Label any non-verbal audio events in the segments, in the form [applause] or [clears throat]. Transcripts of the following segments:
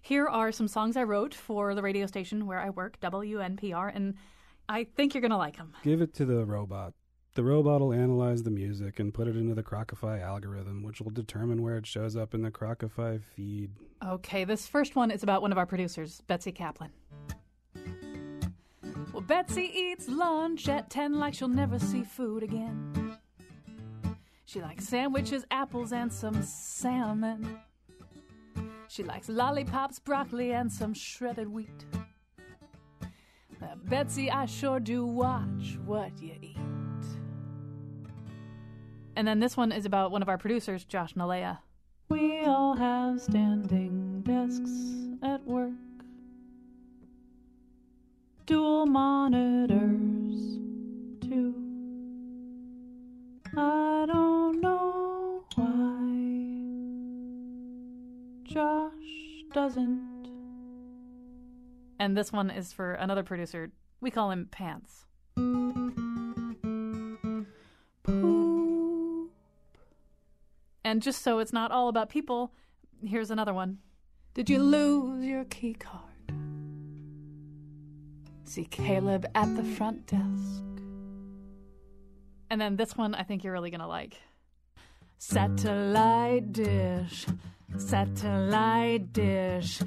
Here are some songs I wrote for the radio station where I work, WNPR, and I think you're going to like them. Give it to the robot. The robot will analyze the music and put it into the Crocify algorithm, which will determine where it shows up in the Crocify feed. Okay, this first one is about one of our producers, Betsy Kaplan. Well, Betsy eats lunch at 10 like she'll never see food again. She likes sandwiches, apples, and some salmon. She likes lollipops, broccoli, and some shredded wheat. Now, Betsy, I sure do watch what you eat. And then this one is about one of our producers, Josh Nilaya. We all have standing desks at work, dual monitors, too. I don't Josh doesn't. And this one is for another producer. We call him Pants. Poop. And just so it's not all about people, here's another one. Did you lose your key card? See Caleb at the front desk. And then this one I think you're really going to like. Satellite dish, satellite dish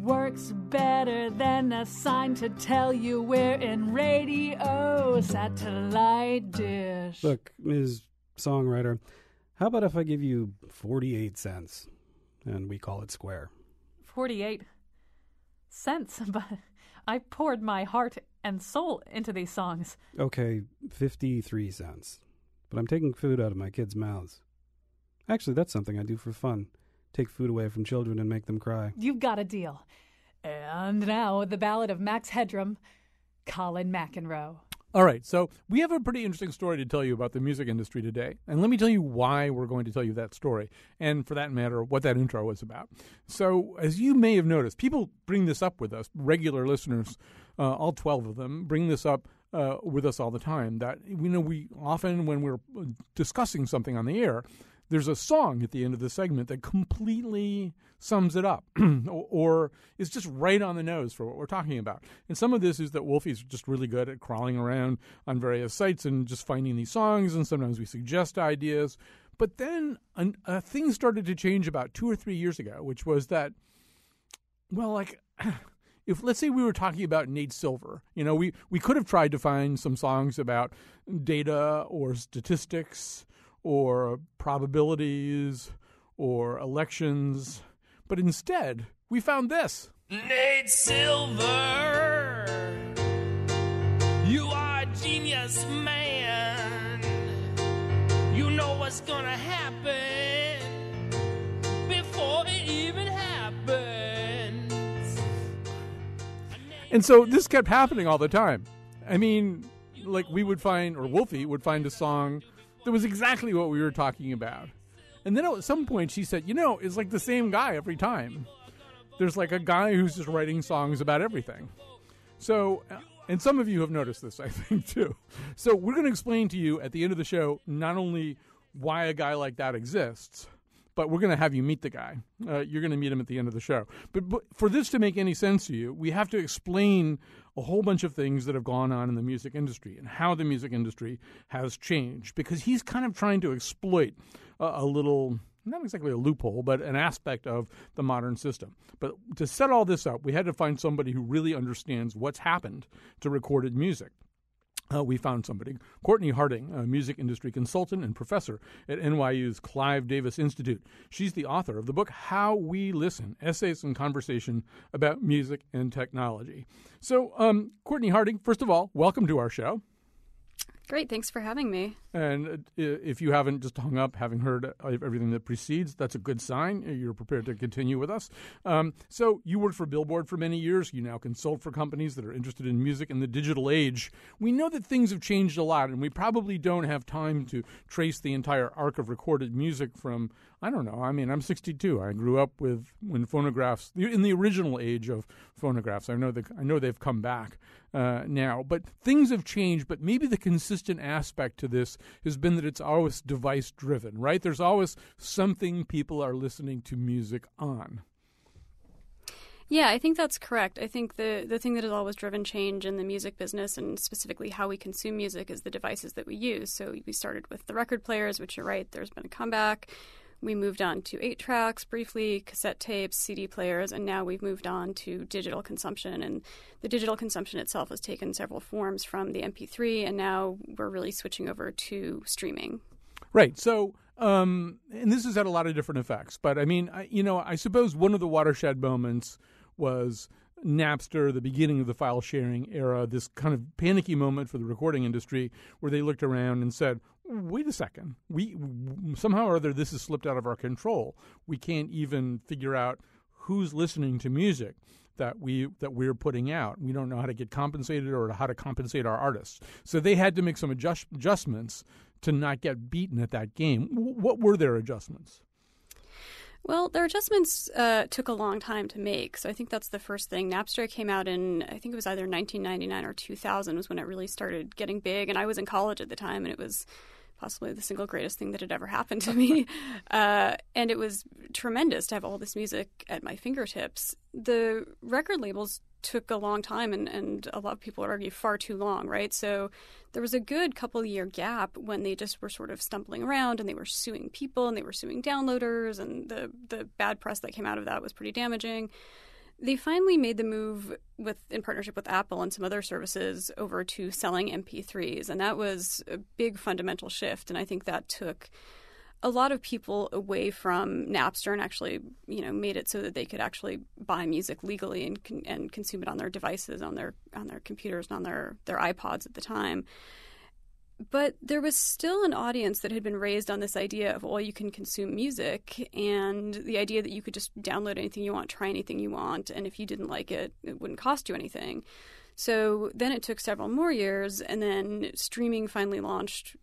works better than a sign to tell you we're in radio. Satellite dish. Look, Ms. Songwriter, how about if I give you 48 cents and we call it square? 48 cents, [laughs] but I poured my heart and soul into these songs. Okay, 53 cents. But I'm taking food out of my kids' mouths. Actually, that's something I do for fun. Take food away from children and make them cry. You've got a deal. And now the ballad of Max Headroom, Colin McEnroe. All right, so we have a pretty interesting story to tell you about the music industry today. And let me tell you why we're going to tell you that story, and for that matter, what that intro was about. So, as you may have noticed, people bring this up with us, regular listeners, uh, all 12 of them, bring this up uh, with us all the time. That, you know, we often, when we're discussing something on the air, there's a song at the end of the segment that completely sums it up [clears throat] or, is just right on the nose for what we're talking about. And some of this is that Wolfie's just really good at crawling around on various sites and just finding these songs, and sometimes we suggest ideas. But then a, a thing started to change about two or three years ago, which was that, well, like. [clears throat] if let's say we were talking about Nate Silver, you know, we, we could have tried to find some songs about data or statistics or probabilities or elections, but instead we found this. Nate Silver, you are a genius man. You know what's gonna happen before it even happens. And so this kept happening all the time. I mean, like we would find, or Wolfie would find a song that was exactly what we were talking about. And then at some point she said, you know, it's like the same guy every time. There's like a guy who's just writing songs about everything. So, uh, and some of you have noticed this, [laughs] I think, too. So, we're going to explain to you at the end of the show not only why a guy like that exists, but we're going to have you meet the guy. Uh, you're going to meet him at the end of the show. But, but for this to make any sense to you, we have to explain a whole bunch of things that have gone on in the music industry and how the music industry has changed because he's kind of trying to exploit a, a little not exactly a loophole, but an aspect of the modern system. But to set all this up, we had to find somebody who really understands what's happened to recorded music. Uh, we found somebody, Courtney Harding, a music industry consultant and professor at NYU's Clive Davis Institute. She's the author of the book How We Listen Essays and Conversation About Music and Technology. So, um, Courtney Harding, first of all, welcome to our show. Great. Thanks for having me. And uh, if you haven't just hung up, having heard everything that precedes, that's a good sign. You're prepared to continue with us. Um, so, you worked for Billboard for many years. You now consult for companies that are interested in music in the digital age. We know that things have changed a lot, and we probably don't have time to trace the entire arc of recorded music from, I don't know. I mean, I'm 62. I grew up with when phonographs, in the original age of phonographs. I know, that, I know they've come back uh, now. But things have changed, but maybe the consistent aspect to this has been that it's always device driven, right? There's always something people are listening to music on. Yeah, I think that's correct. I think the the thing that has always driven change in the music business and specifically how we consume music is the devices that we use. So we started with the record players, which you're right, there's been a comeback. We moved on to eight tracks briefly, cassette tapes, CD players, and now we've moved on to digital consumption. And the digital consumption itself has taken several forms from the MP3, and now we're really switching over to streaming. Right. So, um, and this has had a lot of different effects. But I mean, I, you know, I suppose one of the watershed moments was Napster, the beginning of the file sharing era, this kind of panicky moment for the recording industry where they looked around and said, wait a second, we somehow or other this has slipped out of our control. We can't even figure out who's listening to music that we that we're putting out. We don't know how to get compensated or how to compensate our artists. So they had to make some adjust, adjustments to not get beaten at that game. What were their adjustments? Well, their adjustments uh, took a long time to make. So I think that's the first thing. Napster came out in, I think it was either 1999 or 2000 was when it really started getting big. And I was in college at the time, and it was possibly the single greatest thing that had ever happened to me. [laughs] Uh, and it was tremendous to have all this music at my fingertips. The record labels took a long time, and, and a lot of people would argue far too long, right? So there was a good couple year gap when they just were sort of stumbling around and they were suing people and they were suing downloaders, and the, the bad press that came out of that was pretty damaging they finally made the move with in partnership with Apple and some other services over to selling MP3s, and that was a big fundamental shift. And I think that took a lot of people away from Napster and actually, you know, made it so that they could actually buy music legally and and consume it on their devices, on their on their computers, and on their their iPods at the time. But there was still an audience that had been raised on this idea of all you can consume music and the idea that you could just download anything you want, try anything you want, and if you didn't like it, it wouldn't cost you anything. So then it took several more years, and then streaming finally launched.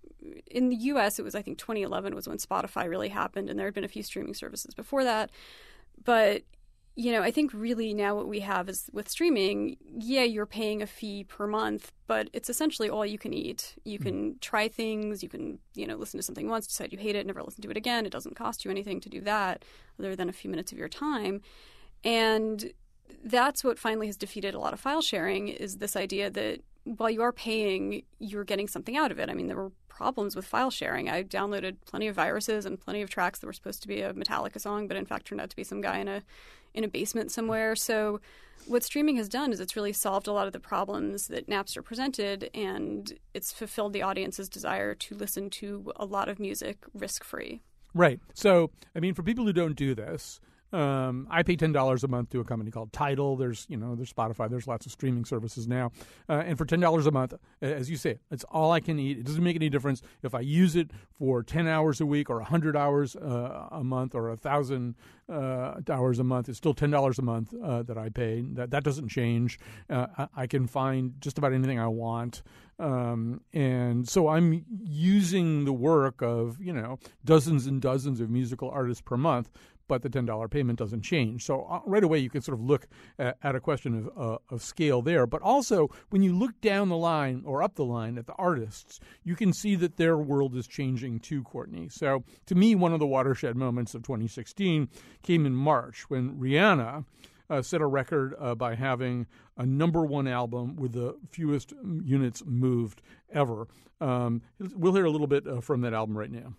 In the US, it was, I think, 2011 was when Spotify really happened, and there had been a few streaming services before that. But you know, I think really now what we have is with streaming, yeah, you're paying a fee per month, but it's essentially all you can eat. You can mm. try things, you can, you know, listen to something once, decide you hate it, never listen to it again. It doesn't cost you anything to do that other than a few minutes of your time. And that's what finally has defeated a lot of file sharing is this idea that while you are paying, you're getting something out of it. I mean, there were problems with file sharing. I downloaded plenty of viruses and plenty of tracks that were supposed to be a Metallica song, but in fact turned out to be some guy in a in a basement somewhere. So what streaming has done is it's really solved a lot of the problems that Napster presented and it's fulfilled the audience's desire to listen to a lot of music risk free. Right. So, I mean, for people who don't do this, um, I pay ten dollars a month to a company called Tidal. There's you know there's Spotify. There's lots of streaming services now, uh, and for ten dollars a month, as you say, it's all I can eat. It doesn't make any difference if I use it for ten hours a week or hundred hours uh, a month or a thousand uh, hours a month. It's still ten dollars a month uh, that I pay. That that doesn't change. Uh, I, I, can find just about anything I want. Um, and so I'm using the work of you know dozens and dozens of musical artists per month but the $10 payment doesn't change. So uh, right away, you can sort of look at, a question of, uh, of scale there. But also, when you look down the line or up the line at the artists, you can see that their world is changing too, Courtney. So to me, one of the watershed moments of 2016 came in March when Rihanna. Uh, set a record uh, by having a number one album with the fewest units moved ever. Um, we'll hear a little bit uh, from that album right now.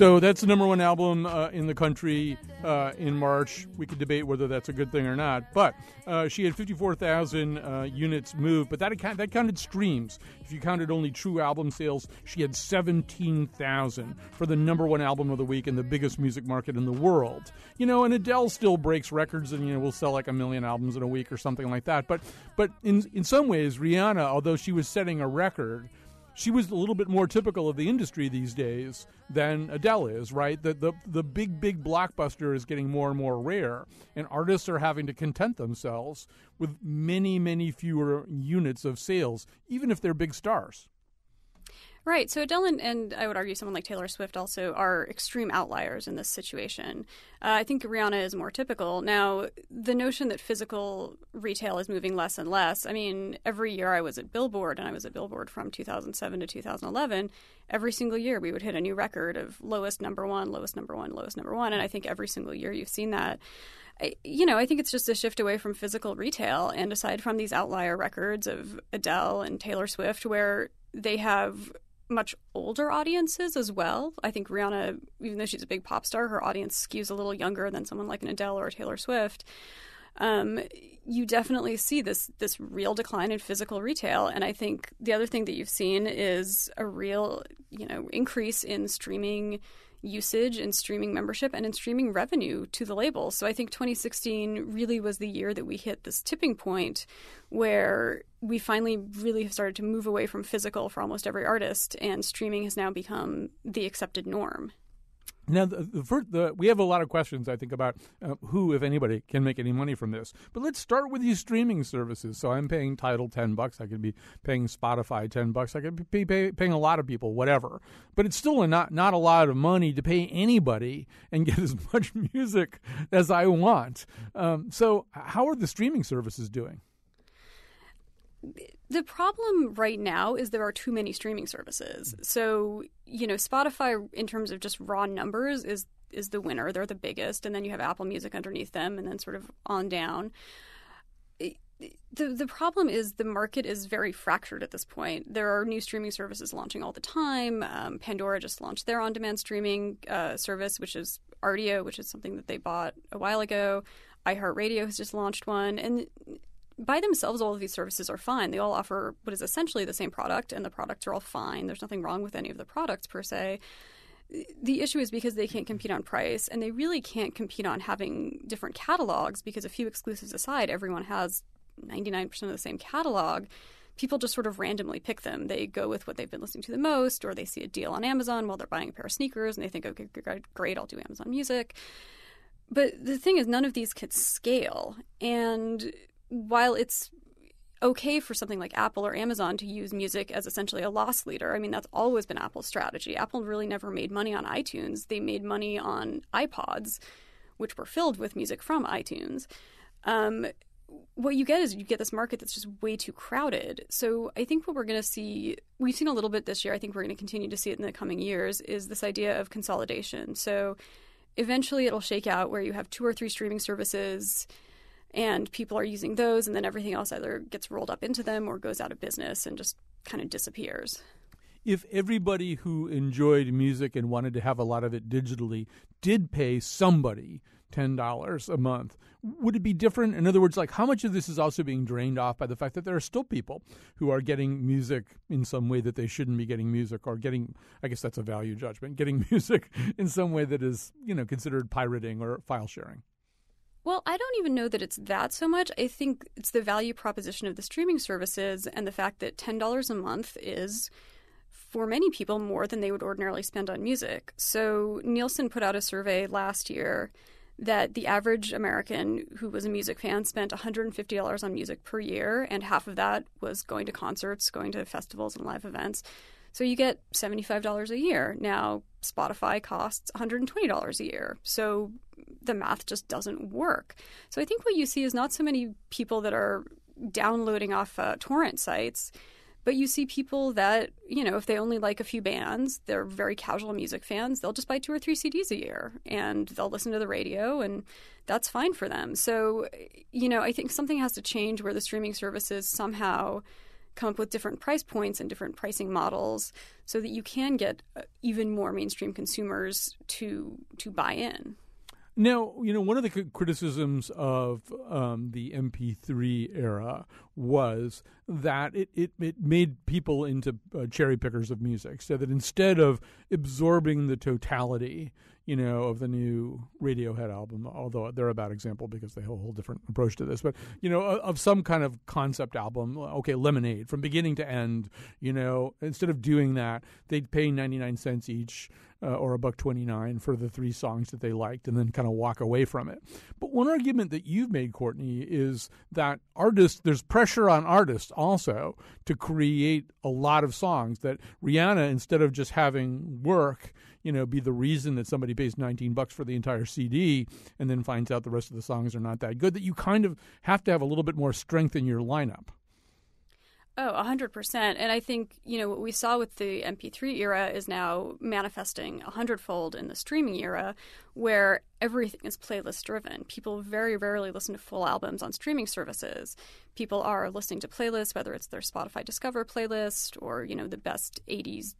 So that's the number one album uh, in the country uh, in March. We could debate whether that's a good thing or not, but uh, she had 54,000 uh, units moved, but that account, that counted streams. If you counted only true album sales, she had 17,000 for the number one album of the week in the biggest music market in the world. You know, and Adele still breaks records, and you know, will sell like a million albums in a week or something like that. But but in in some ways, Rihanna, although she was setting a record she was a little bit more typical of the industry these days than Adele is, right? The, the the big big blockbuster is getting more and more rare, and artists are having to content themselves with many many fewer units of sales, even if they're big stars. Right. So Adele and, and, I would argue someone like Taylor Swift also are extreme outliers in this situation. Uh, I think Rihanna is more typical. Now, the notion that physical retail is moving less and less, I mean, every year I was at Billboard, and I was at Billboard from 2007 to 2011. Every single year we would hit a new record of lowest number one, lowest number one, lowest number one. And I think every single year you've seen that. You know, I think it's just a shift away from physical retail. And aside from these outlier records of Adele and Taylor Swift, where they have much older audiences as well. I think Rihanna, even though she's a big pop star, her audience skews a little younger than someone like an Adele or Taylor Swift. Um, you definitely see this this real decline in physical retail, and I think the other thing that you've seen is a real you know increase in streaming usage and streaming membership and in streaming revenue to the label. So I think 2016 really was the year that we hit this tipping point where we finally really have started to move away from physical for almost every artist, and streaming has now become the accepted norm. Now, the, the, first, the, we have a lot of questions, I think, about uh, who, if anybody, can make any money from this. But let's start with these streaming services. So I'm paying Tidal ten bucks. I could be paying Spotify ten bucks. I could be pay, paying a lot of people, whatever. But it's still a not not a lot of money to pay anybody and get [laughs] as much music as I want. Um, so how are the streaming services doing? The problem right now is there are too many streaming services. So, you know, Spotify in terms of just raw numbers is is the winner. They're the biggest and then you have Apple Music underneath them and then sort of on down. The the problem is the market is very fractured at this point. There are new streaming services launching all the time. Um, Pandora just launched their on-demand streaming uh, service, which is Rdio, which is something that they bought a while ago. iHeartRadio has just launched one, and by themselves, all of these services are fine. They all offer what is essentially the same product, and the products are all fine. There's nothing wrong with any of the products per se. The issue is because they can't compete on price, and they really can't compete on having different catalogs because a few exclusives aside, everyone has 99% of the same catalog. People just sort of randomly pick them. They go with what they've been listening to the most, or they see a deal on Amazon while they're buying a pair of sneakers, and they think, okay, great, I'll do Amazon Music. But the thing is, none of these could scale. And while it's okay for something like Apple or Amazon to use music as essentially a loss leader. I mean, that's always been Apple's strategy. Apple really never made money on iTunes. They made money on iPods, which were filled with music from iTunes. Um, what you get is you get this market that's just way too crowded. So I think what we're going to see, we've seen a little bit this year, I think we're going to continue to see it in the coming years, is this idea of consolidation. So eventually it'll shake out where you have two or three streaming services – and people are using those and then everything else either gets rolled up into them or goes out of business and just kind of disappears. If everybody who enjoyed music and wanted to have a lot of it digitally did pay somebody $10 a month would it be different? In other words like how much of this is also being drained off by the fact that there are still people who are getting music in some way that they shouldn't be getting music or getting i guess that's a value judgment getting [laughs] music in some way that is you know considered pirating or file sharing well, I don't even know that it's that so much. I think it's the value proposition of the streaming services and the fact that $10 a month is, for many people, more than they would ordinarily spend on music. So, Nielsen put out a survey last year that the average American who was a music fan spent $150 on music per year, and half of that was going to concerts, going to festivals, and live events. So you get $75 a year. Now, Spotify costs $120 a year. So the math just doesn't work. So I think what you see is not so many people that are downloading off uh, torrent sites, but you see people that, you know, if they only like a few bands, they're very casual music fans, they'll just buy two or three CDs a year and they'll listen to the radio and that's fine for them. So, you know, I think something has to change where the streaming services somehow come up with different price points and different pricing models so that you can get uh, even more mainstream consumers to to buy in. Now, you know, one of the criticisms of um, the MP3 era was that it, it, it made people into uh, cherry pickers of music. So that instead of absorbing the totality, you know, of the new Radiohead album, although they're a bad example because they have a whole different approach to this, but, you know, of some kind of concept album, okay, Lemonade, from beginning to end, you know, instead of doing that, they'd pay 99 cents each uh, or a buck 29 for the three songs that they liked and then kind of walk away from it. But one argument that you've made, Courtney, is that artists, there's pressure on artists also to create a lot of songs that Rihanna, instead of just having work, you know, be the reason that somebody pays 19 bucks for the entire CD and then finds out the rest of the songs are not that good, that you kind of have to have a little bit more strength in your lineup. Oh, 100%. And I think, you know, what we saw with the MP3 era is now manifesting a hundredfold in the streaming era where everything is playlist driven. People very rarely listen to full albums on streaming services. People are listening to playlists, whether it's their Spotify Discover playlist or, you know, the best 80s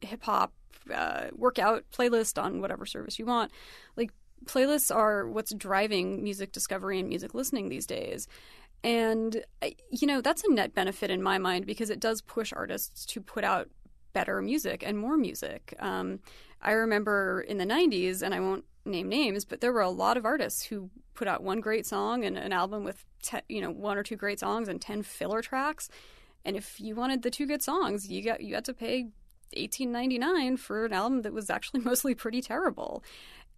hip hop uh, workout playlist on whatever service you want. Like, playlists are what's driving music discovery and music listening these days. And, you know, that's a net benefit in my mind because it does push artists to put out better music and more music. Um, I remember in the 90s, and I won't name names, but there were a lot of artists who put out one great song and an album with, te- you know, one or two great songs and 10 filler tracks. And if you wanted the two good songs, you got you had to pay 18.99 for an album that was actually [laughs] mostly pretty terrible.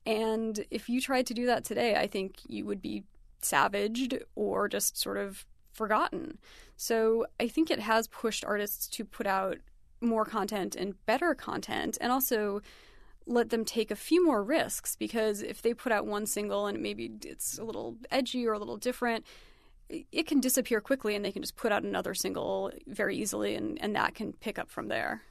And if you tried to do that today, I think you would be savaged or just sort of forgotten. So I think it has pushed artists to put out more content and better content and also let them take a few more risks because if they put out one single and maybe it's a little edgy or a little different, it can disappear quickly and they can just put out another single very easily and, and that can pick up from there.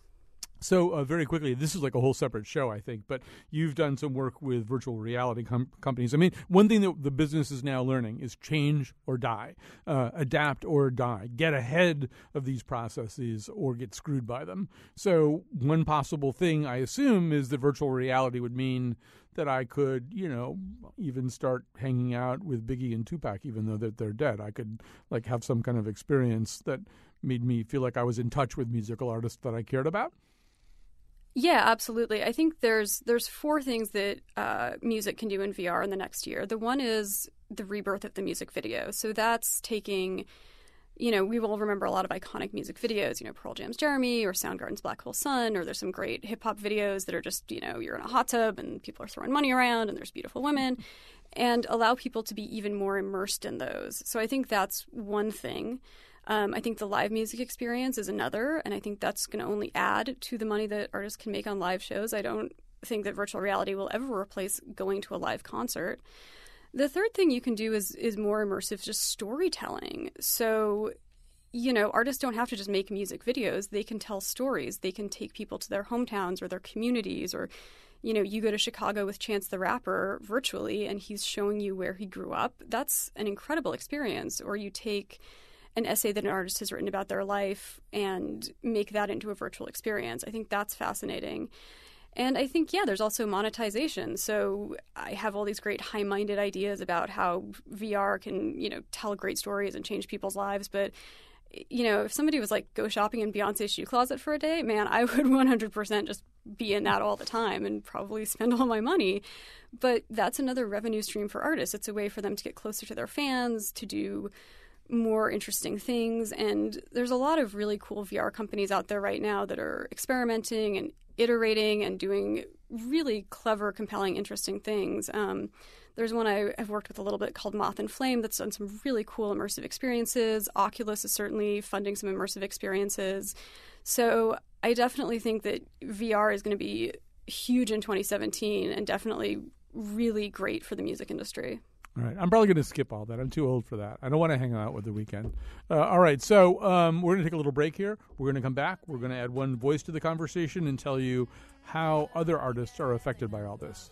So, uh, very quickly, this is like a whole separate show, I think, but you've done some work with virtual reality com- companies. I mean, one thing that the business is now learning is change or die, uh, adapt or die, get ahead of these processes or get screwed by them. So, one possible thing I assume is that virtual reality would mean that I could, you know, even start hanging out with Biggie and Tupac, even though that they're dead. I could like have some kind of experience that made me feel like I was in touch with musical artists that I cared about. Yeah, absolutely. I think there's there's four things that uh, music can do in VR in the next year. The one is the rebirth of the music video. So that's taking, you know, we all remember a lot of iconic music videos. You know, Pearl Jam's Jeremy or Soundgarden's Black Hole Sun, or there's some great hip hop videos that are just you know you're in a hot tub and people are throwing money around and there's beautiful women, and allow people to be even more immersed in those. So I think that's one thing. Um, I think the live music experience is another, and I think that's going to only add to the money that artists can make on live shows. I don't think that virtual reality will ever replace going to a live concert. The third thing you can do is is more immersive, just storytelling. So, you know, artists don't have to just make music videos; they can tell stories. They can take people to their hometowns or their communities, or you know, you go to Chicago with Chance the Rapper virtually, and he's showing you where he grew up. That's an incredible experience. Or you take an essay that an artist has written about their life and make that into a virtual experience. I think that's fascinating. And I think, yeah, there's also monetization. So I have all these great high minded ideas about how VR can, you know, tell great stories and change people's lives. But, you know, if somebody was like, go shopping in Beyonce's shoe closet for a day, man, I would [laughs] 100% just be in that all the time and probably spend all my money. But that's another revenue stream for artists. It's a way for them to get closer to their fans, to do more interesting things. And there's a lot of really cool VR companies out there right now that are experimenting and iterating and doing really clever, compelling, interesting things. Um, there's one I have worked with a little bit called Moth and Flame that's done some really cool immersive experiences. Oculus is certainly funding some immersive experiences. So I definitely think that VR is going to be huge in 2017 and definitely really great for the music industry. All right. I'm probably going to skip all that. I'm too old for that. I don't want to hang out with the Weeknd. Uh, all right. So um, we're going to take a little break here. We're going to come back. We're going to add one voice to the conversation and tell you how other artists are affected by all this.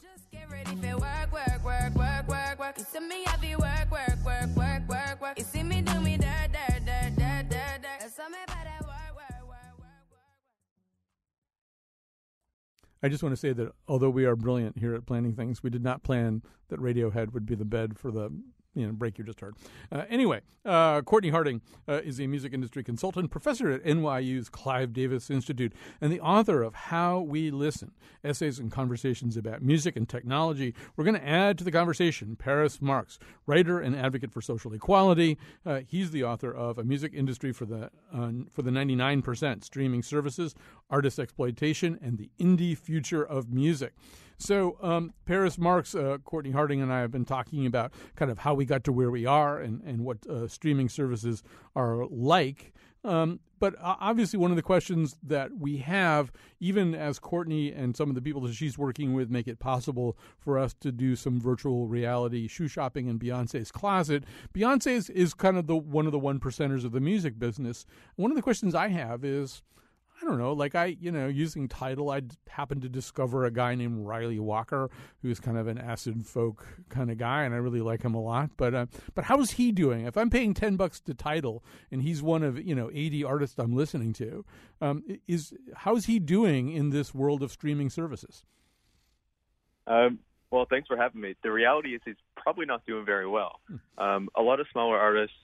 I just want to say that although we are brilliant here at planning things, we did not plan that Radiohead would be the bed for the you know, break you just heard. Uh, anyway, uh, Courtney Harding uh, is a music industry consultant, professor at NYU's Clive Davis Institute, and the author of How We Listen Essays and Conversations about Music and Technology. We're going to add to the conversation Paris Marx, writer and advocate for social equality. Uh, he's the author of A Music Industry for the, uh, for the 99% Streaming Services, Artist Exploitation, and the Indie Future of Music. So, um, Paris Marx, uh, Courtney Harding, and I have been talking about kind of how we got to where we are and, and what uh, streaming services are like. Um, but obviously, one of the questions that we have, even as Courtney and some of the people that she's working with make it possible for us to do some virtual reality shoe shopping in Beyonce's closet, Beyonce is, is kind of the one of the one percenters of the music business. One of the questions I have is I don't know, like I, you know, using Tidal, I happened to discover a guy named Ryley Walker, who's kind of an acid folk kind of guy, and I really like him a lot. But, uh, but how's he doing? If I'm paying ten bucks to Tidal, and he's one of you know eighty artists I'm listening to, um, is how's he doing in this world of streaming services? Um, well, thanks for having me. The reality is he's probably not doing very well. Hmm. Um, a lot of smaller artists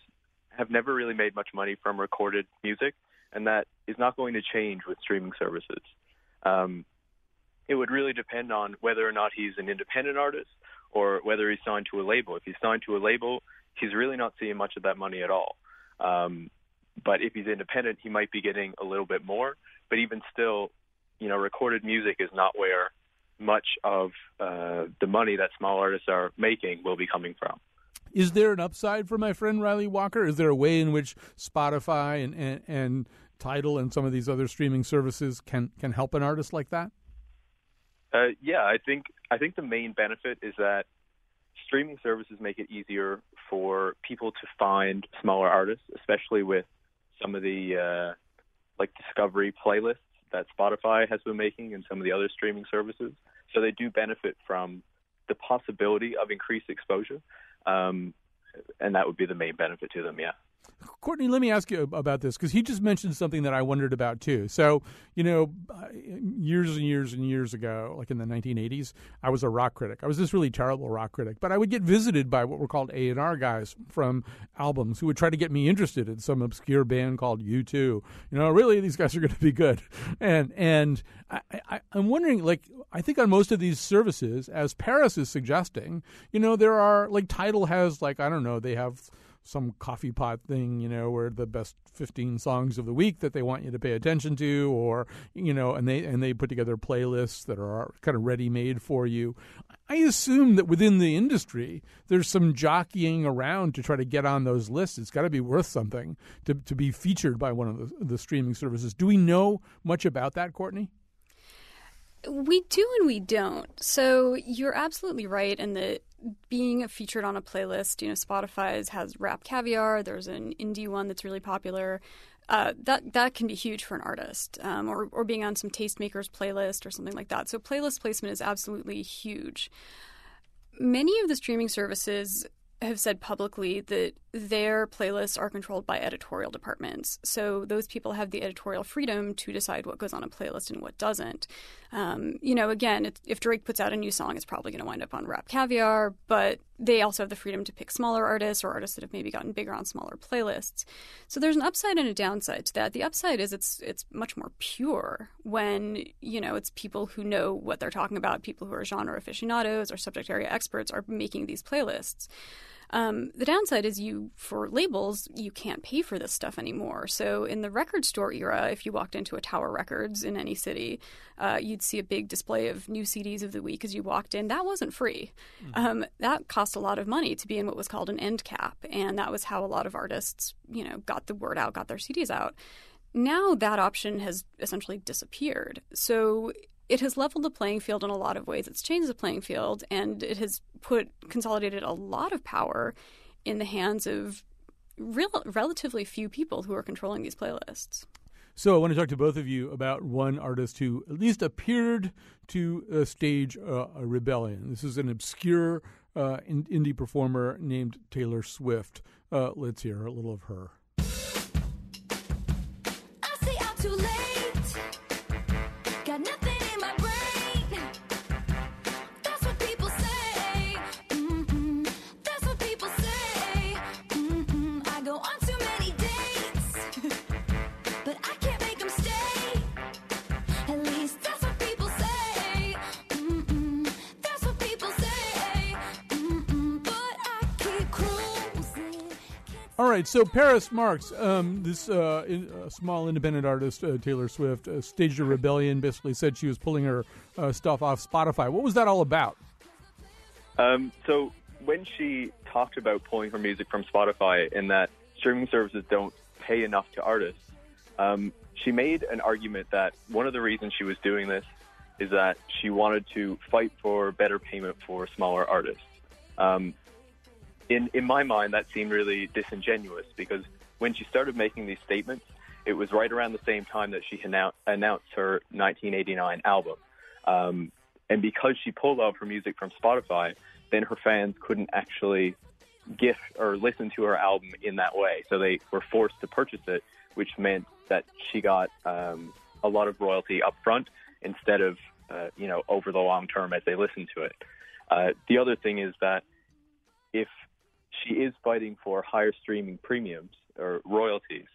have never really made much money from recorded music and that is not going to change with streaming services. Um, it would really depend on whether or not he's an independent artist or whether he's signed to a label. If he's signed to a label, he's really not seeing much of that money at all. Um, but if he's independent, he might be getting a little bit more. But even still, you know, recorded music is not where much of uh, the money that small artists are making will be coming from. Is there an upside for my friend Ryley Walker? Is there a way in which Spotify and, and, and Tidal and some of these other streaming services can, can help an artist like that? Uh, yeah, I think I think the main benefit is that streaming services make it easier for people to find smaller artists, especially with some of the uh, like discovery playlists that Spotify has been making and some of the other streaming services. So they do benefit from the possibility of increased exposure um, and that would be the main benefit to them. Yeah. Courtney, let me ask you about this because he just mentioned something that I wondered about too. So, you know, uh, years and years and years ago, like in the 1980s, I was a rock critic. I was this really terrible rock critic, but I would get visited by what were called A and R guys from albums who would try to get me interested in some obscure band called U2. You know, really, these guys are going to be good. And and I, I, I'm wondering, like, I think on most of these services, as Paris is suggesting, you know, there are like Tidal has like I don't know, they have some coffee pot thing, you know, where the best 15 songs of the week that they want you to pay attention to or you know, and they and they put together playlists that are kind of ready-made for you. I assume that within the industry there's some jockeying around to try to get on those lists. It's got to be worth something to to be featured by one of the, the streaming services. Do we know much about that, Courtney? We do and we don't. So you're absolutely right in that being featured on a playlist, you know, Spotify's has Rap Caviar. There's an indie one that's really popular. Uh, that that can be huge for an artist, um, or or being on some tastemakers playlist or something like that. So playlist placement is absolutely huge. Many of the streaming services have said publicly that their playlists are controlled by editorial departments. So those people have the editorial freedom to decide what goes on a playlist and what doesn't. Um, you know, again, if Drake puts out a new song, it's probably going to wind up on Rap Caviar, but they also have the freedom to pick smaller artists or artists that have maybe gotten bigger on smaller playlists. So there's an upside and a downside to that. The upside is it's it's much more pure when you know it's people who know what they're talking about, people who are genre aficionados or subject area experts are making these playlists. Um, the downside is you, for labels, you can't pay for this stuff anymore. So in the record store era, if you walked into a Tower Records in any city, uh, you'd see a big display of new CDs of the week as you walked in. That wasn't free. Mm-hmm. Um, that cost a lot of money to be in what was called an end cap, and that was how a lot of artists, you know, got the word out, got their CDs out. Now that option has essentially disappeared. So it has leveled the playing field in a lot of ways. It's changed the playing field, and it has put consolidated a lot of power in the hands of real, relatively few people who are controlling these playlists. So I want to talk to both of you about one artist who at least appeared to uh, stage uh, a rebellion. This is an obscure uh, indie performer named Taylor Swift. Uh, let's hear a little of her. All right, so Paris Marx, um, this uh, in, uh, small independent artist, uh, Taylor Swift, uh, staged a rebellion. Basically, said she was pulling her uh, stuff off Spotify. What was that all about? Um, so when she talked about pulling her music from Spotify and that streaming services don't pay enough to artists, um, she made an argument that one of the reasons she was doing this is that she wanted to fight for better payment for smaller artists. In in my mind, that seemed really disingenuous because when she started making these statements, it was right around the same time that she annou- announced her 1989 album. Um, and because she pulled out her music from Spotify, then her fans couldn't actually gift or listen to her album in that way. So they were forced to purchase it, which meant that she got um, a lot of royalty up front instead of, uh, you know, over the long term as they listened to it. Uh, the other thing is that if she is fighting for higher streaming premiums or royalties,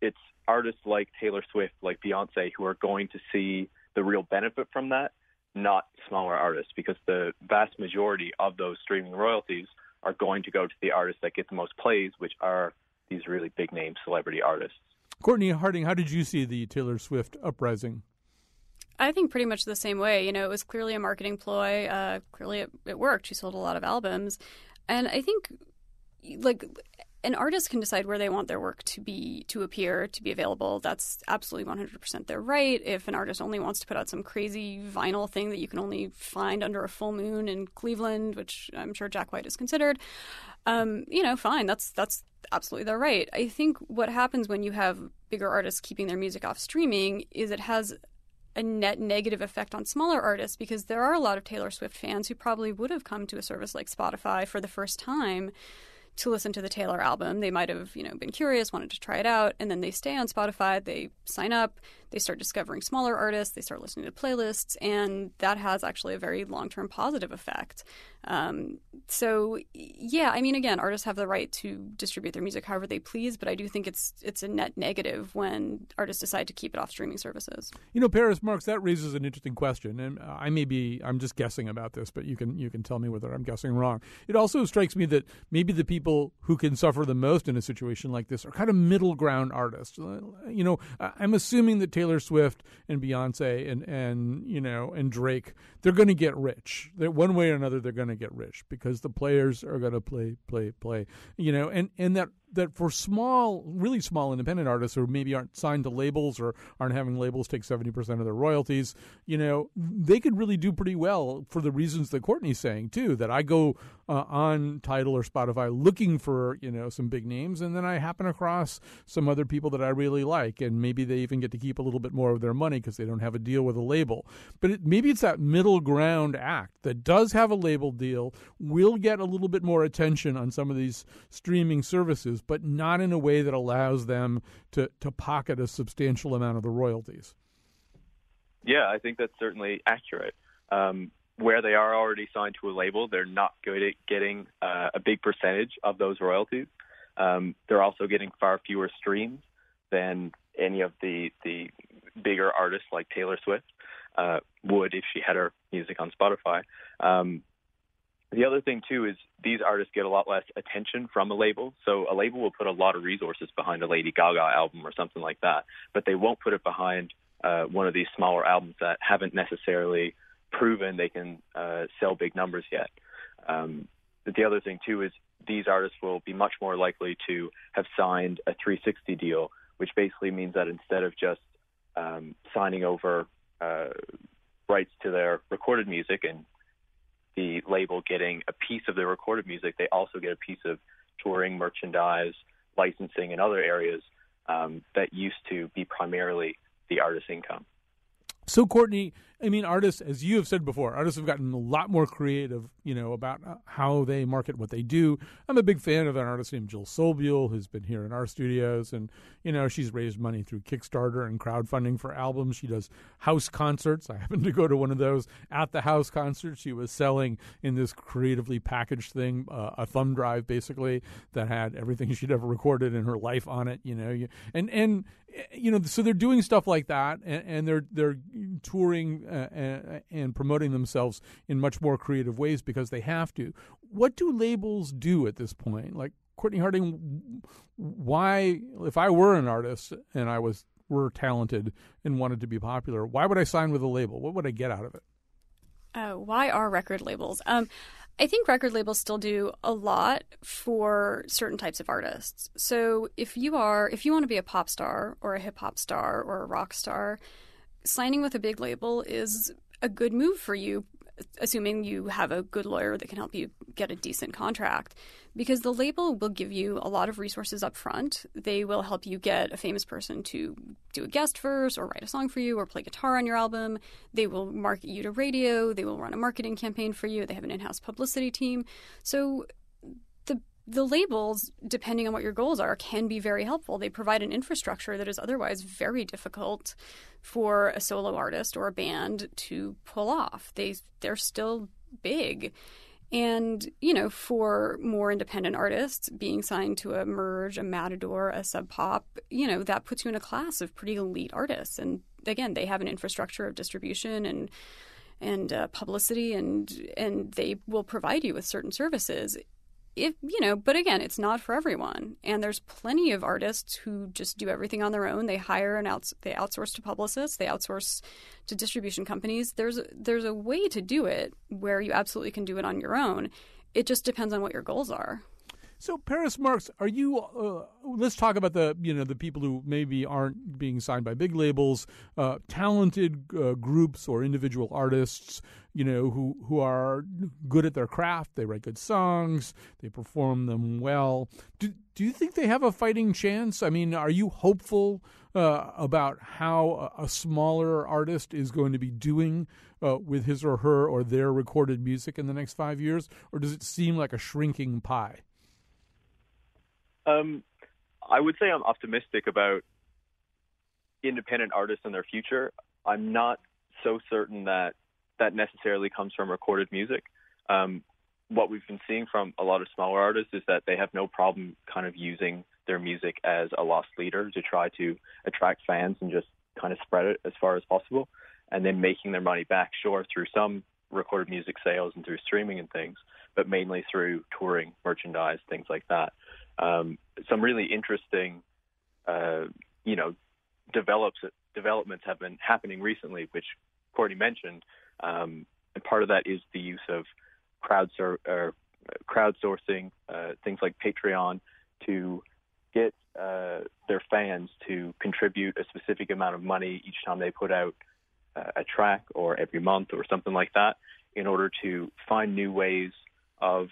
it's artists like Taylor Swift, like Beyonce, who are going to see the real benefit from that, not smaller artists, because the vast majority of those streaming royalties are going to go to the artists that get the most plays, which are these really big name celebrity artists. Courtney Harding, how did you see the Taylor Swift uprising? I think pretty much the same way. You know, it was clearly a marketing ploy. Uh, clearly, it, it worked. She sold a lot of albums, and I think, like, an artist can decide where they want their work to be to appear to be available. That's absolutely 100% their right. If an artist only wants to put out some crazy vinyl thing that you can only find under a full moon in cleveland which i'm sure jack white is considered um, you know fine. That's that's absolutely their right. I think what happens when you have bigger artists keeping their music off streaming is it has a net negative effect on smaller artists because there are a lot of Taylor Swift fans who probably would have come to a service like Spotify for the first time to listen to the Taylor album. They might have, you know, been curious, wanted to try it out, and then they stay on Spotify, they sign up, they start discovering smaller artists, they start listening to playlists, and that has actually a very long-term positive effect. Um, so yeah, I mean, again, artists have the right to distribute their music however they please, but I do think it's it's a net negative when artists decide to keep it off streaming services. You know, Paris Marx, that raises an interesting question, and I may be I'm just guessing about this, but you can you can tell me whether I'm guessing wrong. It also strikes me that maybe the people who can suffer the most in a situation like this are kind of middle ground artists. You know, I'm assuming that Taylor Swift and Beyonce and and you know and Drake they're going to get rich. That one way or another they're going to get rich because the players are going to play, play, play. You know, and and that that for small, really small independent artists who maybe aren't signed to labels or aren't having labels take 70% of their royalties, you know, they could really do pretty well for the reasons that Courtney's saying, too, that I go uh, on Tidal or Spotify looking for, you know, some big names and then I happen across some other people that I really like and maybe they even get to keep a little bit more of their money because they don't have a deal with a label. But it, maybe it's that middle ground act that does have a label deal, will get a little bit more attention on some of these streaming services but not in a way that allows them to, to pocket a substantial amount of the royalties. Yeah, I think that's certainly accurate. Um, where they are already signed to a label, they're not good at getting uh, a big percentage of those royalties. Um, they're also getting far fewer streams than any of the the bigger artists like Taylor Swift uh, would if she had her music on Spotify. Um, the other thing too is these artists get a lot less attention from a label. So a label will put a lot of resources behind a Lady Gaga album or something like that, but they won't put it behind uh, one of these smaller albums that haven't necessarily proven they can uh, sell big numbers yet. Um, the other thing too is these artists will be much more likely to have signed a 360 deal, which basically means that instead of just um, signing over uh, rights to their recorded music and the label getting a piece of the recorded music, they also get a piece of touring, merchandise, licensing, and other areas um, that used to be primarily the artist's income. So, Courtney, I mean, artists, as you have said before, artists have gotten a lot more creative, you know, about uh, how they market what they do. I'm a big fan of an artist named Jill Sobule, who's been here in our studios, and you know, she's raised money through Kickstarter and crowdfunding for albums. She does house concerts. I [laughs] happened to go to one of those at the house concert. She was selling in this creatively packaged thing, uh, a thumb drive basically that had everything [laughs] she'd ever recorded in her life on it. You know, and and you know, so they're doing stuff like that, and, and they're they're touring uh, and, and promoting themselves in much more creative ways because they have to. What do labels do at this point? Like, Courtney Harding, why, if I were an artist and I was were talented and wanted to be popular, why would I sign with a label? What would I get out of it? Oh, why are record labels? Um, I think record labels still do a lot for certain types of artists. So if you are if you want to be a pop star or a hip hop star or a rock star, signing with a big label is a good move for you assuming you have a good lawyer that can help you get a decent contract because the label will give you a lot of resources up front. They will help you get a famous person to do a guest verse or write a song for you or play guitar on your album. They will market you to radio. They will run a marketing campaign for you. They have an in-house publicity team. So the labels, depending on what your goals are, can be very helpful. They provide an infrastructure that is otherwise very difficult for a solo artist or a band to pull off. They they're still big. And, you know, for more independent artists, being signed to a Merge, a Matador, a Sub Pop, you know, that puts you in a class of pretty elite artists. And again, they have an infrastructure of distribution and and uh, publicity, and and they will provide you with certain services if you know but again it's not for everyone. And there's plenty of artists who just do everything on their own. They hire and outs- they outsource to publicists they outsource to distribution companies. There's there's a way to do it where you absolutely can do it on your own. It just depends on what your goals are. So Paris Marx, are you? Uh, let's talk about the you know the people who maybe aren't being signed by big labels, uh, talented uh, groups or individual artists, you know who who are good at their craft. They write good songs, they perform them well. Do do you think they have a fighting chance? I mean, are you hopeful uh, about how a, a, smaller artist is going to be doing uh, with his or her or their recorded music in the next five years, or does it seem like a shrinking pie? Um, I would say I'm optimistic about independent artists and their future. I'm not so certain that that necessarily comes from recorded music. Um, what we've been seeing from a lot of smaller artists is that they have no problem kind of using their music as a loss leader to try to attract fans and just kind of spread it as far as possible, and then making their money back, sure, through some recorded music sales and through streaming and things, but mainly through touring, merchandise, things like that um, some really interesting, uh, you know, develops developments have been happening recently, which Courtney mentioned, um, and part of that is the use of crowd or crowdsourcing, uh, things like Patreon, to get uh, their fans to contribute a specific amount of money each time they put out uh, a track or every month or something like that, in order to find new ways of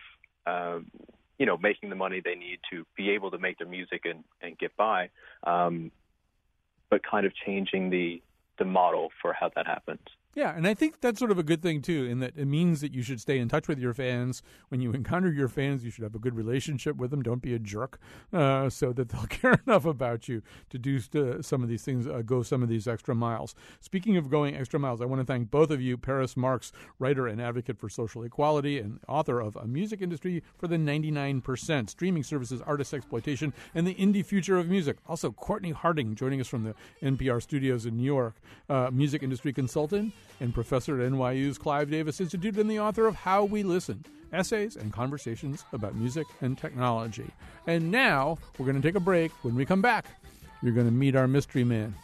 um, you know, making the money they need to be able to make their music and, and get by, um, but kind of changing the the model for how that happens. Yeah, and I think that's sort of a good thing too, in that it means that you should stay in touch with your fans. When you [laughs] encounter your fans, you should have a good relationship with them. Don't be a jerk, uh, so that they'll [laughs] care enough about you to do st- some of these things, uh, go some of these extra miles. Speaking of going extra miles, I want to thank both of you, Paris Marx, writer and advocate for social equality, and author of A Music Industry for the 99%, Streaming Services, Artist Exploitation, and the Indie Future of Music. Also, Courtney Harding joining us from the NPR studios in New York, uh, music industry consultant and professor at NYU's Clive Davis Institute and the author of How We Listen Essays and Conversations about Music and Technology. And now we're going to take a break. When we come back, you're going to meet our mystery man.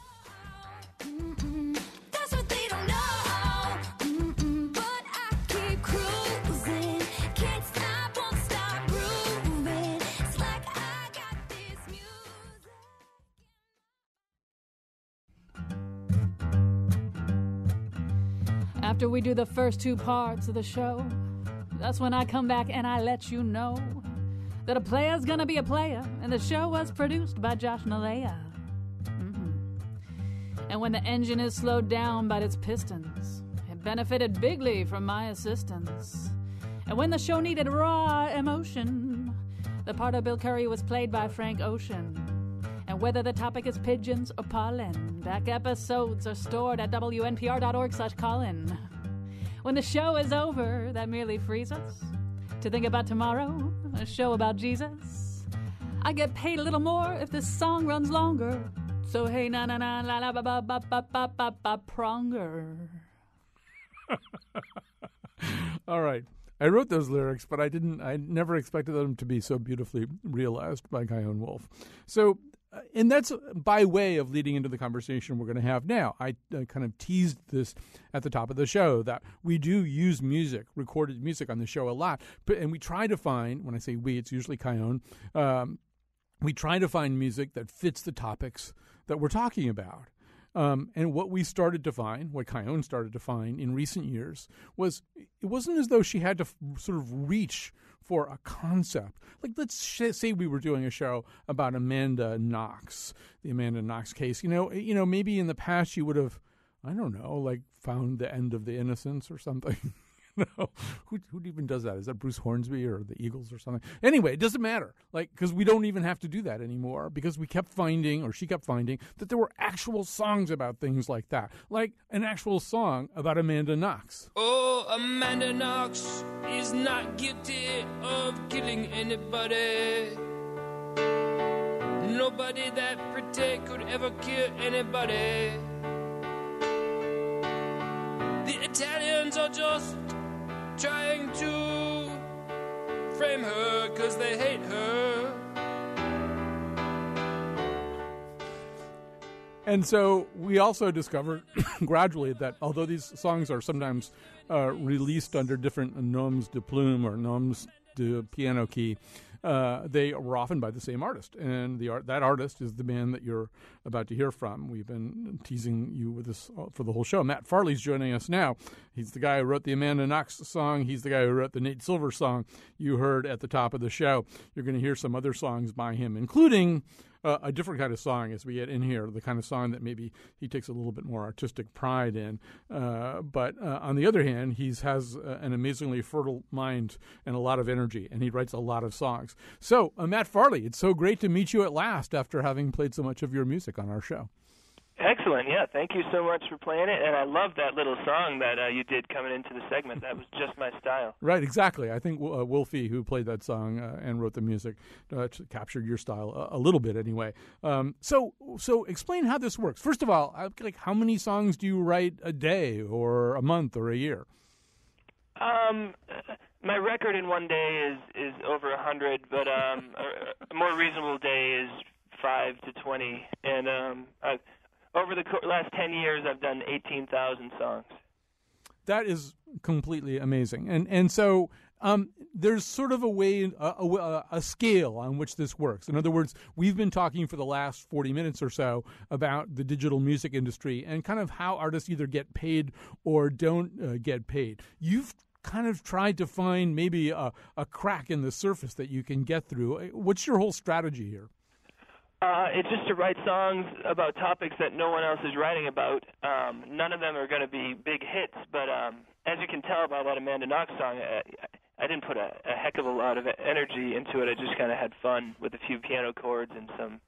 After we do the first two parts of the show, that's when I come back and I let you know that a player's gonna be a player, and the show was produced by Josh Nilaya. Mm-hmm. And when the engine is slowed down by its pistons, it benefited bigly from my assistance. And when the show needed raw emotion, the part of Bill Curry was played by Frank Ocean. Whether the topic is pigeons or pollen, back episodes are stored at wnpr.org slash Colin. When the show is over, that merely frees us to think about tomorrow, a show about Jesus. I get paid a little more if this song runs longer. So hey na na na la la ba ba ba ba ba ba ba pronger. [laughs] All right. I wrote those lyrics, but I didn't. I never expected them to be so beautifully realized by Chion Wolf. So, and that's by way of leading into the conversation we're going to have now. I uh, kind of teased this at the top of the show that we do use music, recorded music, on the show a lot, but, and we try to find. When I say we, it's usually Chion. Um, we try to find music that fits the topics that we're talking about. Um, and what we started to find, what Chion started to find in recent years, was it wasn't as though she had to f- sort of reach for a concept. Like, let's sh- say we were doing a show about Amanda Knox, the Amanda Knox case. You know, eh, you know, maybe in the past you would have, I don't know, like found the end of the innocence or something. [laughs] [laughs] no, who who even does that? Is that Bruce Hornsby or the Eagles or something? Anyway, it doesn't matter. Like because we don't even have to do that anymore because we kept finding, or she kept finding, that there were actual songs about things like that, like an actual song about Amanda Knox. Oh, Amanda Knox is not guilty of killing anybody. Nobody that pretty could ever kill anybody. The Italians are just trying to frame her because they hate her. And so we also discovered [coughs] gradually that although these songs are sometimes uh, released under different noms de plume or noms de piano key, uh, they were often by the same artist, and the art that artist is the man that you're about to hear from. We've been teasing you with this for the whole show. Matt Farley's joining us now. He's the guy who wrote the Amanda Knox song. He's the guy who wrote the Nate Silver song you heard at the top of the show. You're going to hear some other songs by him, including uh, a different kind of song as we get in here, the kind of song that maybe he takes a little bit more artistic pride in. Uh, but uh, on the other hand, he has uh, an amazingly fertile mind and a lot of energy, and he writes a lot of songs. So, uh, Matt Farley, it's so great to meet you at last after having played so much of your music on our show. Excellent. Yeah, thank you so much for playing it, and I love that little song that uh, you did coming into the segment. That was just my style. [laughs] Right, exactly. I think uh, Wolfie, who played that song uh, and wrote the music, uh, captured your style a, a little bit, anyway. Um, so, so explain how this works. First of all, like how many songs do you write a day, or a month, or a year? Um, my record in one day is is over a hundred, but um, a, a more reasonable day is five to twenty, and um, I've over the last 10 years, I've done 18,000 songs. That is completely amazing. And, and so um, there's sort of a way, a, a, a, scale on which this works. In other words, we've been talking for the last 40 minutes or so about the digital music industry and kind of how artists either get paid or don't uh, get paid. You've kind of tried to find maybe a, a crack in the surface that you can get through. What's your whole strategy here? Uh, it's just to write songs about topics that no one else is writing about. Um, none of them are going to be big hits, but um, as you can tell by that Amanda Knox song, I, I didn't put a, a heck of a lot of energy into it. I just kind of had fun with a few piano chords and some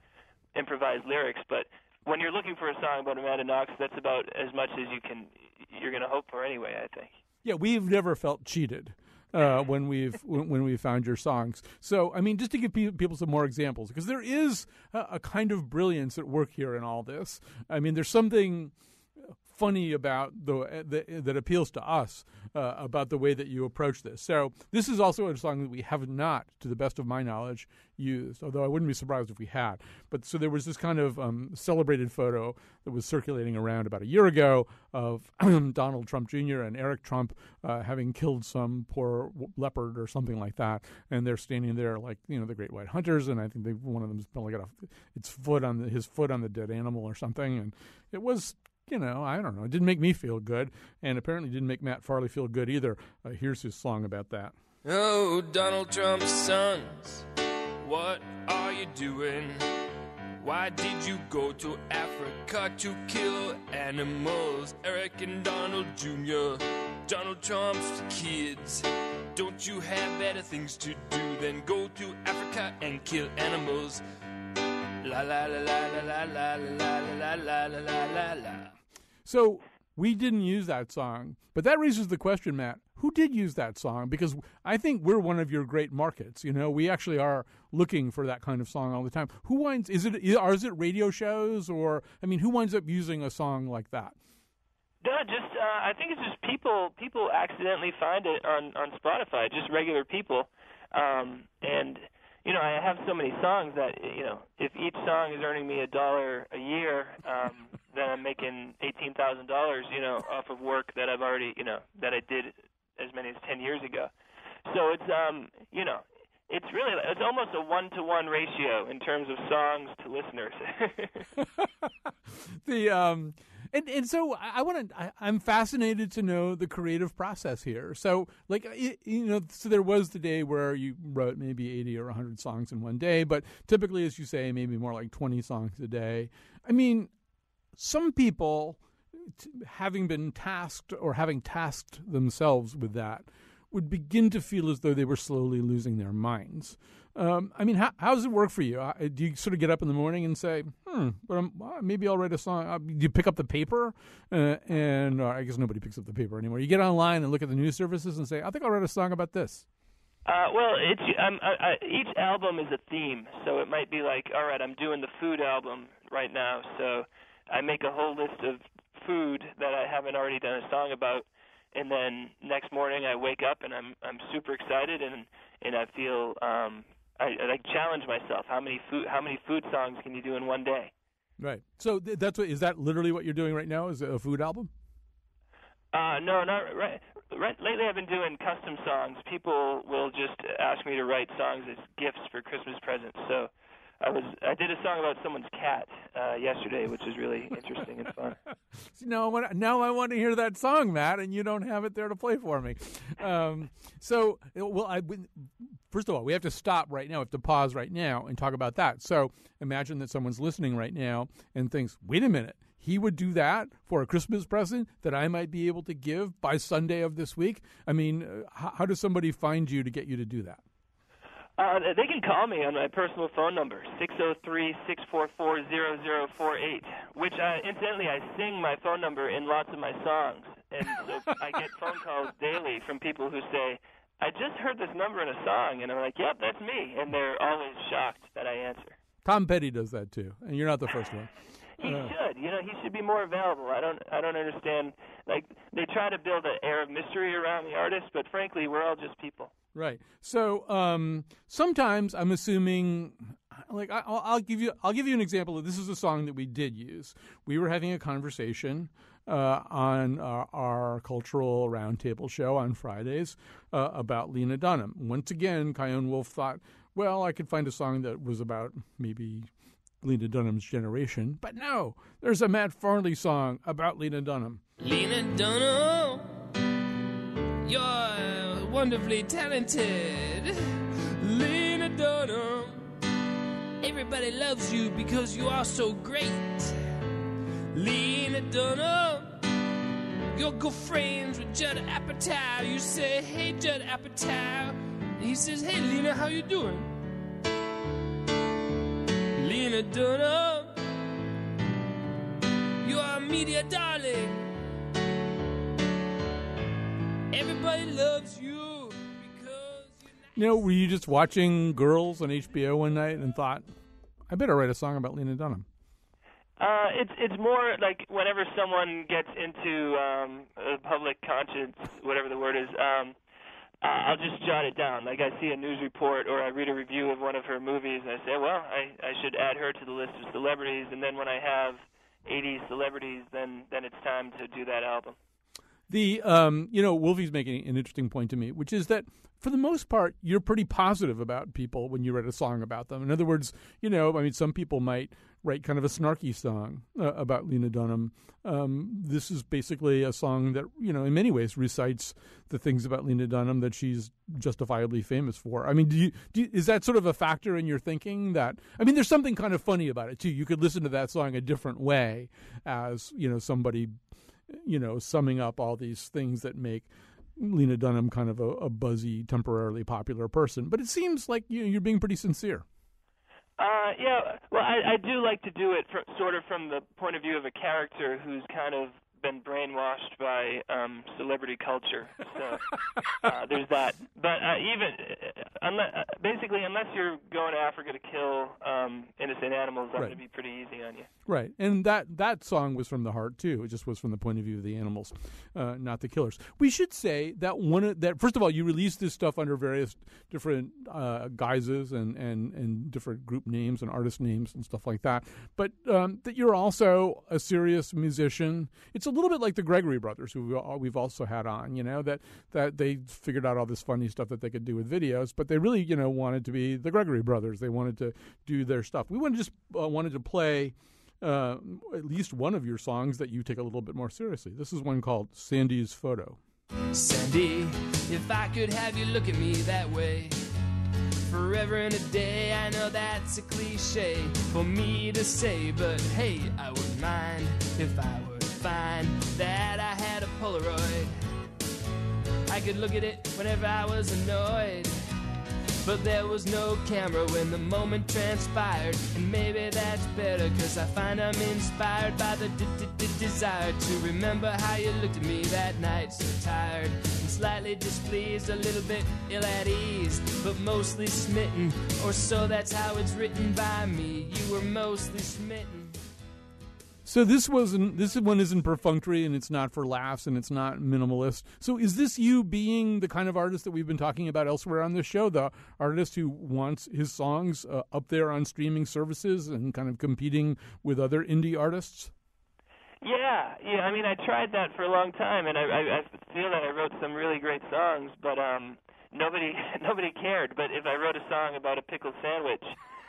improvised lyrics. But when you're looking for a song about Amanda Knox, that's about as much as you can you're going to hope for anyway. I think. Yeah, we've never felt cheated uh, when we've when we found your songs. So I mean, just to give people some more examples, because there is a, a kind of brilliance at work here in all this. I mean, there's something funny about the, the that appeals to us uh, about the way that you approach this. So this is also a song that we have not, to the best of my knowledge, used. Although I wouldn't be surprised if we had. But so there was this kind of um, celebrated photo that was circulating around about a year ago of [clears throat] Donald Trump Jr. and Eric Trump uh, having killed some poor leopard or something like that, and they're standing there like you know the great white hunters, and I think they, one of them's probably got its foot on the, his foot on the dead animal or something, and it was you know, I don't know. It didn't make me feel good, and apparently didn't make Matt Farley feel good either. Uh, here's his song about that. Oh, Donald Trump's sons, what are you doing? Why did you go to Africa to kill animals? Eric and Donald Jr., Donald Trump's kids. Don't you have better things to do than go to Africa and kill animals? La la la la la la la la la la la la la. So we didn't use that song, but that raises the question, Matt. Who did use that song? Because I think we're one of your great markets. You know, we actually are looking for that kind of song all the time. Who winds? Is it? Are is it radio shows or? I mean, who winds up using a song like that? No, just uh, I think it's just people people accidentally find it on on Spotify, just regular people, um, and you know I have so many songs that you know if each song is earning me a dollar a year, um, [laughs] then I'm making eighteen thousand dollars, you know, off of work that I've already you know that I did as many as ten years ago. So it's um you know it's really it's almost a one to one ratio in terms of songs to listeners. [laughs] [laughs] the um and and so I, I want to. I'm fascinated to know the creative process here. So like you know, so there was the day where you wrote maybe 80 or 100 songs in one day, but typically, as you say, maybe more like 20 songs a day. I mean, some people, having been tasked or having tasked themselves with that, would begin to feel as though they were slowly losing their minds. Um, I mean, how, how does it work for you? Uh, do you sort of get up in the morning and say, "Hmm, but I'm, well, maybe I'll write a song"? Uh, do you pick up the paper, uh, and uh, I guess nobody picks up the paper anymore. You get online and look at the news services and say, "I think I'll write a song about this." Uh, well, it's um, I, I, each album is a theme, so it might be like, all right, I'm doing the food album right now, so I make a whole list of food that I haven't already done a song about, and then next morning I wake up and I'm I'm super excited and and I feel um, I, I like challenge myself. How many food How many food songs can you do in one day? Right. So th- that's what is that literally what you're doing right now? Is a food album? Uh, no, not right. Right. Lately, I've been doing custom songs. People will just ask me to write songs as gifts for Christmas presents. So I was I did a song about someone's cat uh, yesterday, which is really interesting and fun. [laughs] See, now, now I want to hear that song, Matt, and you don't have it there to play for me. Um, so, well, I first of all, we have to stop right now. We have to pause right now and talk about that. So, imagine that someone's listening right now and thinks, "Wait a minute." He would do that for a Christmas present that I might be able to give by Sunday of this week. I mean, uh, how does somebody find you to get you to do that? Uh, they can call me on my personal phone number, six zero three six four four zero zero four eight. which uh, incidentally I sing my phone number in lots of my songs. And so [laughs] I get phone calls daily from people who say, I just heard this number in a song. And I'm like, yep, that's me. And they're always shocked that I answer. Tom Petty does that too. And you're not the first one. He uh. should. You know, he should be more available. I don't I don't understand like they try to build an air of mystery around the artist, but frankly, we're all just people. Right. So um, sometimes I'm assuming, like I'll, I'll, give you, I'll give you an example. Of, this is a song that we did use. We were having a conversation uh, on our, our, cultural roundtable show on Fridays uh, about Lena Dunham. Once again, Chion Wolf thought, well, I could find a song that was about maybe Lena Dunham's generation, but no, there's a Matt Farley song about Lena Dunham. Lena Dunham, you're wonderfully talented. Lena Dunham. Everybody loves you because you are so great. Lena Dunham. You're good friends with Judd Apatow. You say, hey, Judd Apatow. he says, hey, Lena, how you doing? Lena Dunham. You are a media darling. Everybody loves you. Because. You know, were you just watching Girls on HBO one night and thought, I better write a song about Lena Dunham? Uh, it's it's more like whenever someone gets into um, public conscience, whatever the word is, um, uh, I'll just jot it down. Like I see a news report or I read a review of one of her movies, and I say, well, I I should add her to the list of celebrities. And then when I have 80 celebrities, then then it's time to do that album. The um, you know, Wolfie's making an interesting point to me, which is that for the most part, you're pretty positive about people when you write a song about them. In other words, you know, I mean, some people might write kind of a snarky song uh, about Lena Dunham. Um, this is basically a song that, you know, in many ways recites the things about Lena Dunham that she's justifiably famous for. I mean, do you, do you, is that sort of a factor in your thinking that, I mean, there's something kind of funny about it too. You could listen to that song a different way as, you know, somebody, you know, summing up all these things that make Lena Dunham kind of a, a buzzy, temporarily popular person. But it seems like you know, you're being pretty sincere. Uh, yeah, well, I, I do like to do it from, sort of from the point of view of a character who's kind of been brainwashed by um, celebrity culture. So [laughs] uh, there's that. But uh, even uh, unless, uh, basically, unless you're going to Africa to kill um, innocent animals, I'm Right. going to be pretty easy on you. Right, and that that song was from the heart too. It just was from the point of view of the animals, uh, not the killers. We should say that one of, that first of all, you released this stuff under various different uh, guises and, and and different group names and artist names and stuff like that. But um, that you're also a serious musician. It's a little bit like the Gregory brothers, who we've also had on. You know that that they figured out all this funny stuff that they could do with videos, but they really you know wanted to be the Gregory brothers. They wanted to do their stuff. We wanted just uh, wanted to play uh, at least one of your songs that you take a little bit more seriously. This is one called Sandy's Photo. Sandy, if I could have you look at me that way. Forever and a day, I know that's a cliche for me to say, but hey, I wouldn't mind if I would find that I had a Polaroid. I could look at it whenever I was annoyed. But there was no camera when the moment transpired. And maybe that's better, cause I find I'm inspired by the desire to remember how you looked at me that night, so tired and slightly displeased, a little bit ill at ease, but mostly smitten. Or so that's how it's written by me. You were mostly smitten. So this wasn't this one isn't perfunctory and it's not for laughs and it's not minimalist. So is this you being the kind of artist that we've been talking about elsewhere on this show, the artist who wants his songs uh, up there on streaming services and kind of competing with other indie artists? Yeah, yeah. I mean, I tried that for a long time, and I, I, I feel that I wrote some really great songs, but um, nobody [laughs] nobody cared. But if I wrote a song about a pickle sandwich,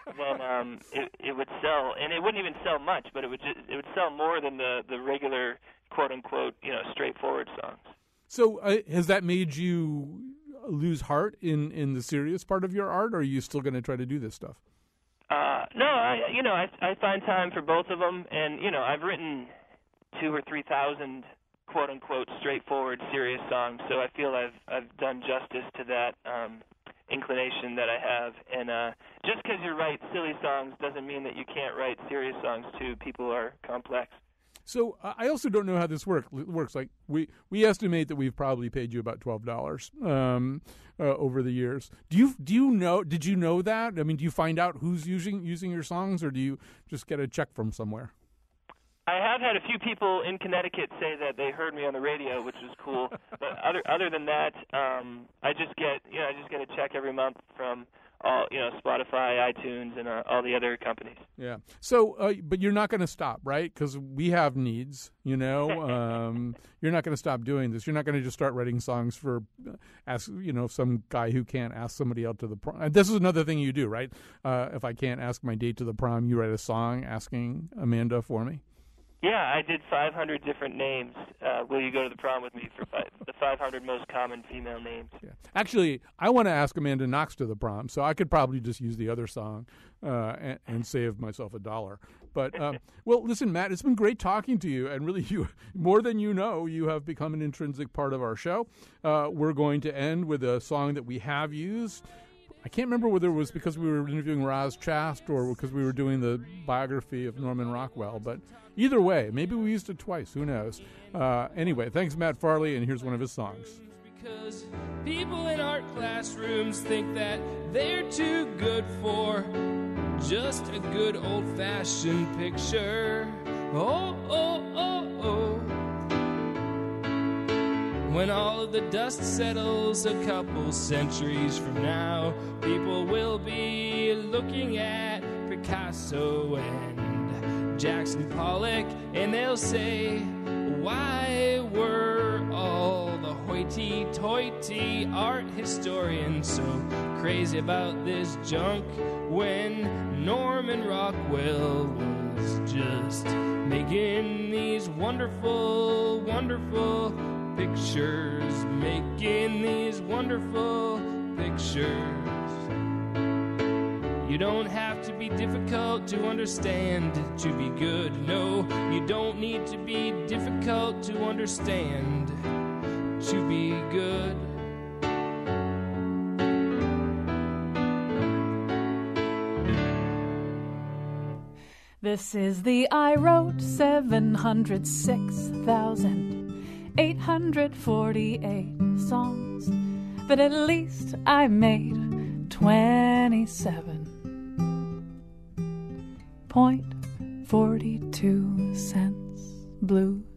then um, it it would sell, and it wouldn't even sell much, but it would ju- it would sell more than the the regular quote unquote you know straightforward songs. So uh, has that made you lose heart in in the serious part of your art, or are you still going to try to do this stuff? Uh, no, I you know I I find time for both of them, and you know I've written two or three thousand quote unquote straightforward serious songs, so I feel I've I've done justice to that um, inclination that I have. And uh, just because you write silly songs doesn't mean that you can't write serious songs too. People are complex. So I also don't know how this work works. Like we we estimate that we've probably paid you about twelve dollars um, uh, over the years. Do you do you know? Did you know that? I mean, do you find out who's using using your songs, or do you just get a check from somewhere? I have had a few people in Connecticut say that they heard me on the radio, which was cool. [laughs] but other other than that, um, I just get you know I just get a check every month from all you know Spotify, iTunes, and uh, all the other companies. Yeah. So, uh, but you're not going to stop, right? Because we have needs. You know, [laughs] um, you're not going to stop doing this. You're not going to just start writing songs for uh, ask you know some guy who can't ask somebody out to the prom. This is another thing you do, right? Uh, if I can't ask my date to the prom, you write a song asking Amanda for me. Yeah, I did 500 different names. Uh, will you go to the prom with me for five, the 500 most common female names? Yeah. Actually, I want to ask Amanda Knox to the prom, so I could probably just use the other song uh, and, and save myself a dollar. But um, [laughs] well, listen, Matt, it's been great talking to you, and really, you more than you know, you have become an intrinsic part of our show. Uh, we're going to end with a song that we have used. I can't remember whether it was because we were interviewing Roz Chast or because we were doing the biography of Norman Rockwell, but either way, maybe we used it twice. Who knows? Uh, anyway, thanks, Matt Farley, and here's one of his songs. Because people in art classrooms think that they're too good for just a good old fashioned picture. Oh, oh, oh, oh. When all of the dust settles a couple centuries from now, people will be looking at Picasso and Jackson Pollock, and they'll say, Why were all the hoity toity art historians so crazy about this junk when Norman Rockwell was just making these wonderful, wonderful pictures, making these wonderful pictures. You don't have to be difficult to understand to be good. No, you don't need to be difficult to understand to be good. This is the I wrote 706,848 songs, but at least I made 27.42 cents blues.